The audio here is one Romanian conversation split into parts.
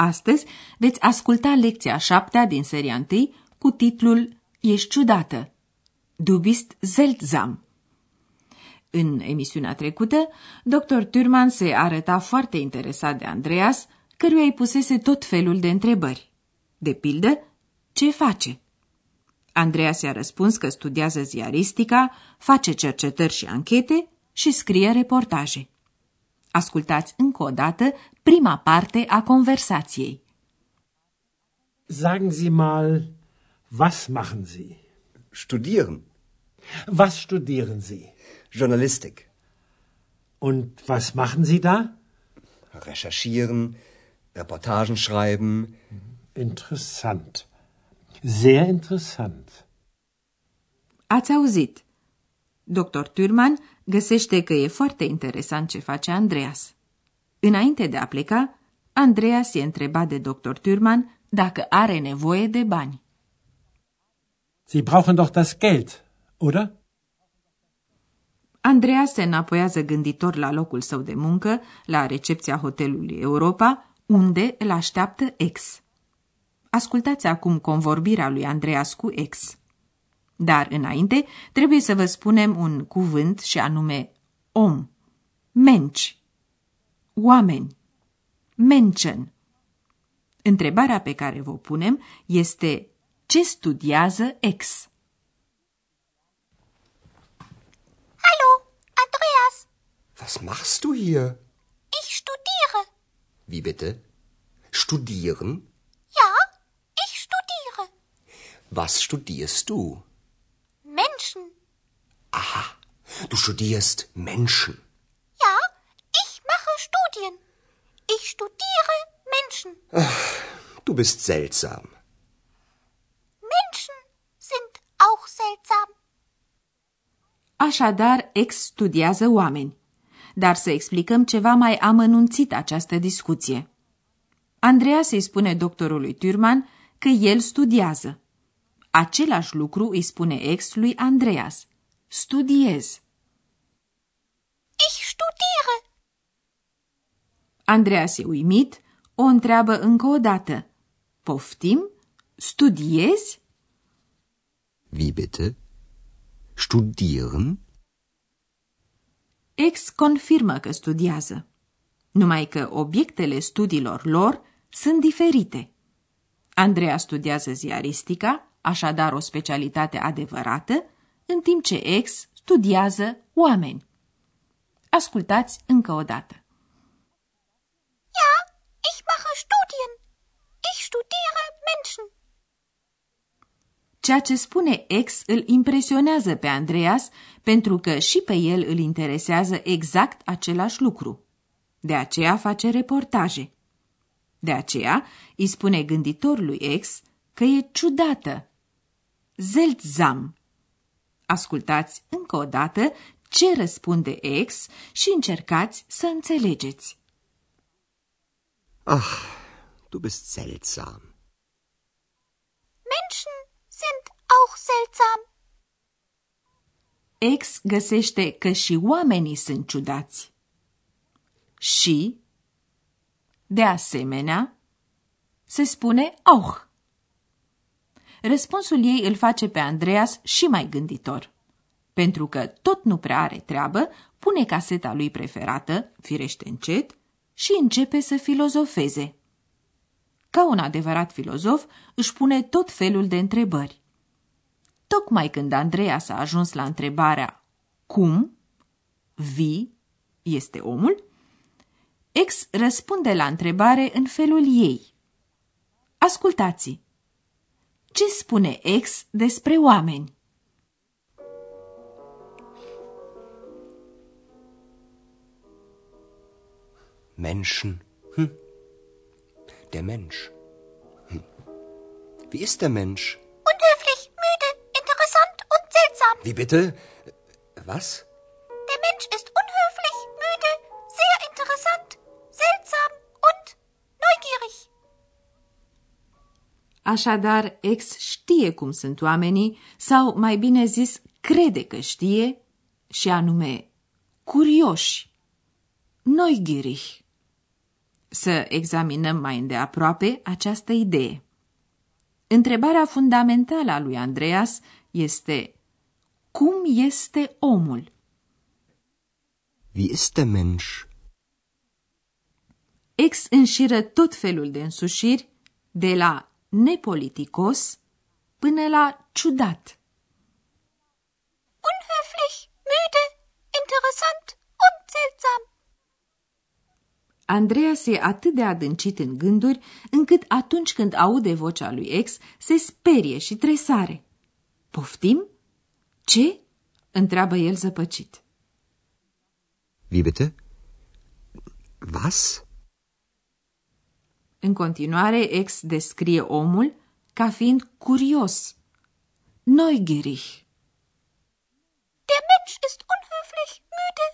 Astăzi veți asculta lecția a șaptea din seria întâi cu titlul Ești ciudată. Du bist seltsam. În emisiunea trecută, dr. Turman se arăta foarte interesat de Andreas, căruia îi pusese tot felul de întrebări. De pildă, ce face? Andreas i-a răspuns că studiază ziaristica, face cercetări și anchete și scrie reportaje. Ascultați încă o dată prima parte a conversației. Sagen Sie mal, was machen Sie? Studieren. Was studieren Sie? Journalistik. Und was machen Sie da? Recherchieren. Reportagen schreiben. Interessant. Sehr interessant. Ați auzit? Dr. Turman găsește că e foarte interesant ce face Andreas. Înainte de a pleca, Andreas e întrebat de Dr. Turman dacă are nevoie de bani. Sie brauchen doch das Geld, oder? Andreas se înapoiază gânditor la locul său de muncă, la recepția hotelului Europa, unde îl așteaptă ex. Ascultați acum convorbirea lui Andreas cu ex. Dar înainte trebuie să vă spunem un cuvânt și anume om, menci, oameni, Menschen. Întrebarea pe care vă punem este ce studiază ex? Hallo, Andreas. Was machst du hier? Ich studiere. Wie bitte? Studieren? Ja, ich studiere. Was studierst du? Menschen. Aha, du studierst Menschen. Ja, ich mache Studien. Ich studiere Menschen. Du bist seltsam. Menschen sind auch seltsam. Așadar, ex studiază oameni. Dar să explicăm ceva mai amănunțit această discuție. Andreea îi spune doctorului Turman că el studiază. Același lucru îi spune ex lui Andreas. Studiez. Ich studiere. Andreas e uimit, o întreabă încă o dată. Poftim? Studiezi? Wie bitte? Studieren? Ex confirmă că studiază, numai că obiectele studiilor lor sunt diferite. Andreea studiază ziaristica, așadar o specialitate adevărată, în timp ce ex studiază oameni. Ascultați încă o dată. Ja, ich mache Studien. Ich studiere Menschen. Ceea ce spune ex îl impresionează pe Andreas pentru că și pe el îl interesează exact același lucru. De aceea face reportaje. De aceea îi spune gânditorului ex că e ciudată. Zeltzam. Ascultați încă o dată ce răspunde ex și încercați să înțelegeți. Ach, du bist seltsam. Menschen sind auch seltsam. Ex găsește că și oamenii sunt ciudați. Și, de asemenea, se spune auch. Răspunsul ei îl face pe Andreas și mai gânditor. Pentru că tot nu prea are treabă, pune caseta lui preferată, firește încet, și începe să filozofeze. Ca un adevărat filozof, își pune tot felul de întrebări. Tocmai când Andreea s-a ajuns la întrebarea cum, vi, este omul, ex răspunde la întrebare în felul ei. Ascultați! Ce spune ex despre oameni? Menschen. Der Mensch. Hm. Wie ist der Mensch? Unhöflich, müde, interessant und seltsam. Wie bitte? Was? Der Mensch ist unhöflich, müde, sehr interessant, seltsam und neugierig. Așadar, ex știe cum sunt oamenii, sau, mai bine zis, crede că știe, și anume curioși, neugierig. Să examinăm mai îndeaproape această idee. Întrebarea fundamentală a lui Andreas este cum este omul? Wie ist der Mensch? Ex înșiră tot felul de însușiri, de la nepoliticos până la ciudat. Unhöflich, müde, interessant und seltsam. Andreas e atât de adâncit în gânduri, încât atunci când aude vocea lui ex, se sperie și tresare. Poftim? Ce? întreabă el zăpăcit. Wie bitte? Was? În continuare, ex descrie omul ca fiind curios, neugierig. Der Mensch ist unhöflich, müde,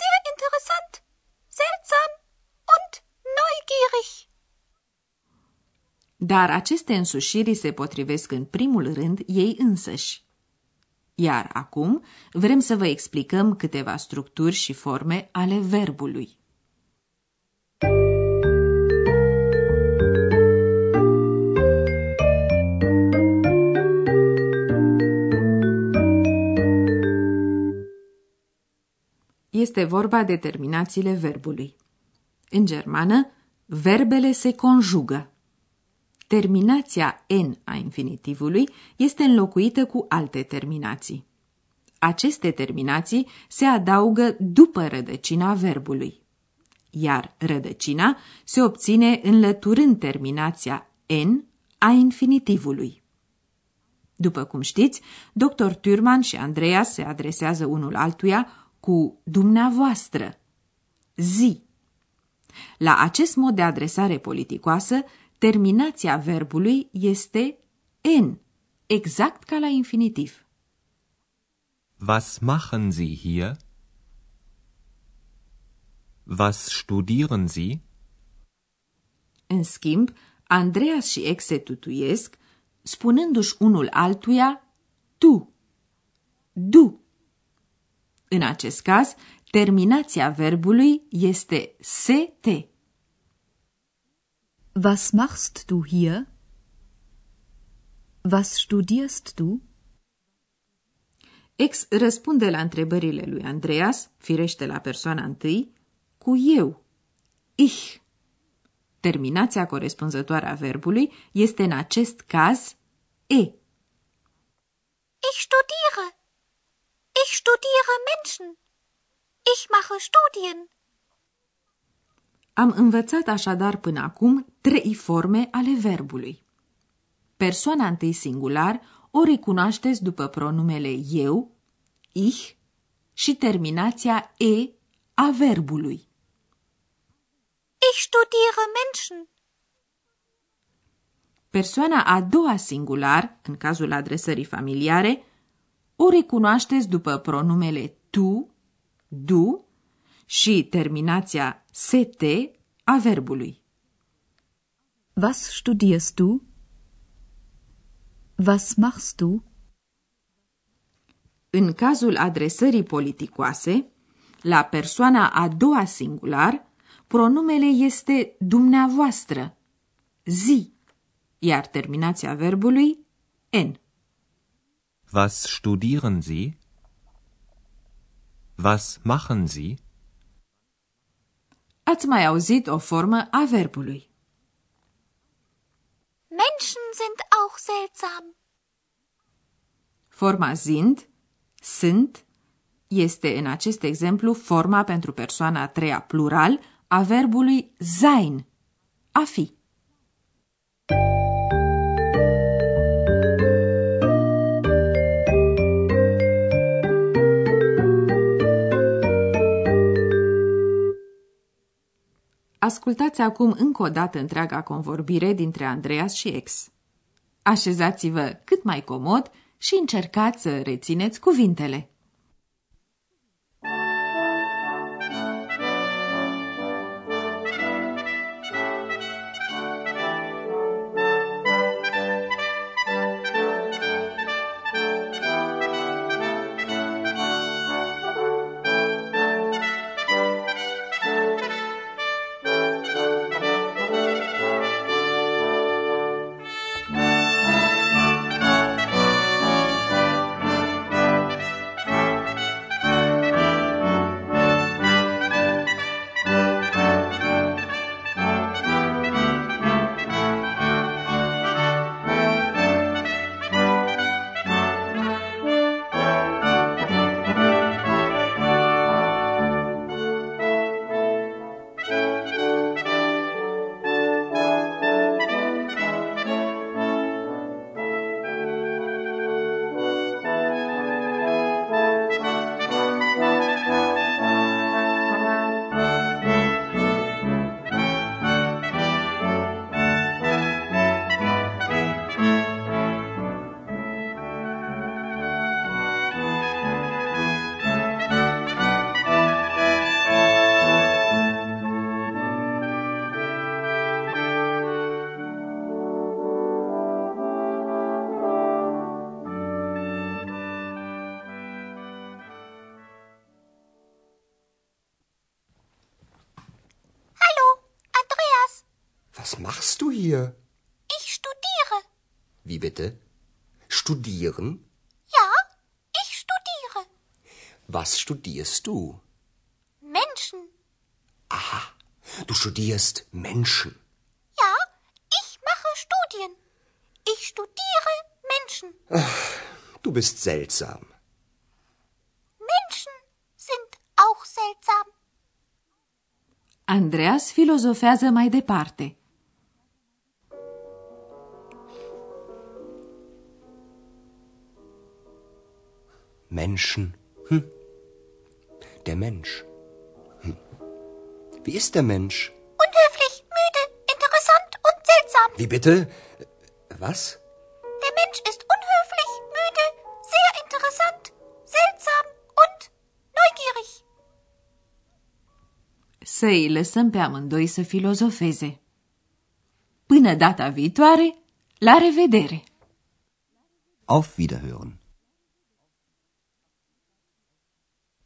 sehr interessant, seltsam und neugierig. Dar aceste însușiri se potrivesc în primul rând ei însăși. Iar acum vrem să vă explicăm câteva structuri și forme ale verbului. Este vorba de terminațiile verbului. În germană, verbele se conjugă. Terminația N a infinitivului este înlocuită cu alte terminații. Aceste terminații se adaugă după rădăcina verbului, iar rădăcina se obține înlăturând terminația N a infinitivului. După cum știți, dr. Turman și Andreas se adresează unul altuia cu dumneavoastră, zi. La acest mod de adresare politicoasă, terminația verbului este N, exact ca la infinitiv. Was machen Sie hier? Was studieren Sie? În schimb, Andreas și ex se tutuiesc, spunându-și unul altuia tu, du. În acest caz, terminația verbului este st. Was machst du hier? Was studierst du? Ex răspunde la întrebările lui Andreas, firește la persoana întâi, cu eu, ich. Terminația corespunzătoare a verbului este în acest caz e. Ich studiere. Ich studiere Menschen. Ich mache Studien. Am învățat așadar până acum trei forme ale verbului. Persoana întâi singular o recunoașteți după pronumele eu, ich și terminația e a verbului. Ich studiere Menschen. Persoana a doua singular, în cazul adresării familiare, o recunoașteți după pronumele tu, du și terminația st a verbului. Was studierst du? Was machst du? În cazul adresării politicoase, la persoana a doua singular, pronumele este dumneavoastră, zi, iar terminația verbului n. Was studieren Sie? Was machen Sie? Ați mai auzit o formă a verbului. Menschen sind auch seltsam. Forma sind, sunt, este în acest exemplu forma pentru persoana a treia plural a verbului sein, a fi. Ascultați acum încă o dată întreaga convorbire dintre Andreas și ex. Așezați-vă cât mai comod și încercați să rețineți cuvintele. Was machst du hier? Ich studiere. Wie bitte? Studieren? Ja, ich studiere. Was studierst du? Menschen. Du studierst Menschen. Ja, ich mache Studien. Ich studiere Menschen. Du bist seltsam. Menschen sind auch seltsam. Andreas filozofează mai departe. Menschen. Hm. Der Mensch. Hm. Wie ist der Mensch? Unhöflich, müde, interessant und seltsam. Wie bitte? Was? Der Mensch ist unhöflich, müde, sehr interessant, seltsam und neugierig. Să îi lăsăm pe amândoi să filozofeze. Până data viitoare, la revedere! Auf Wiederhören.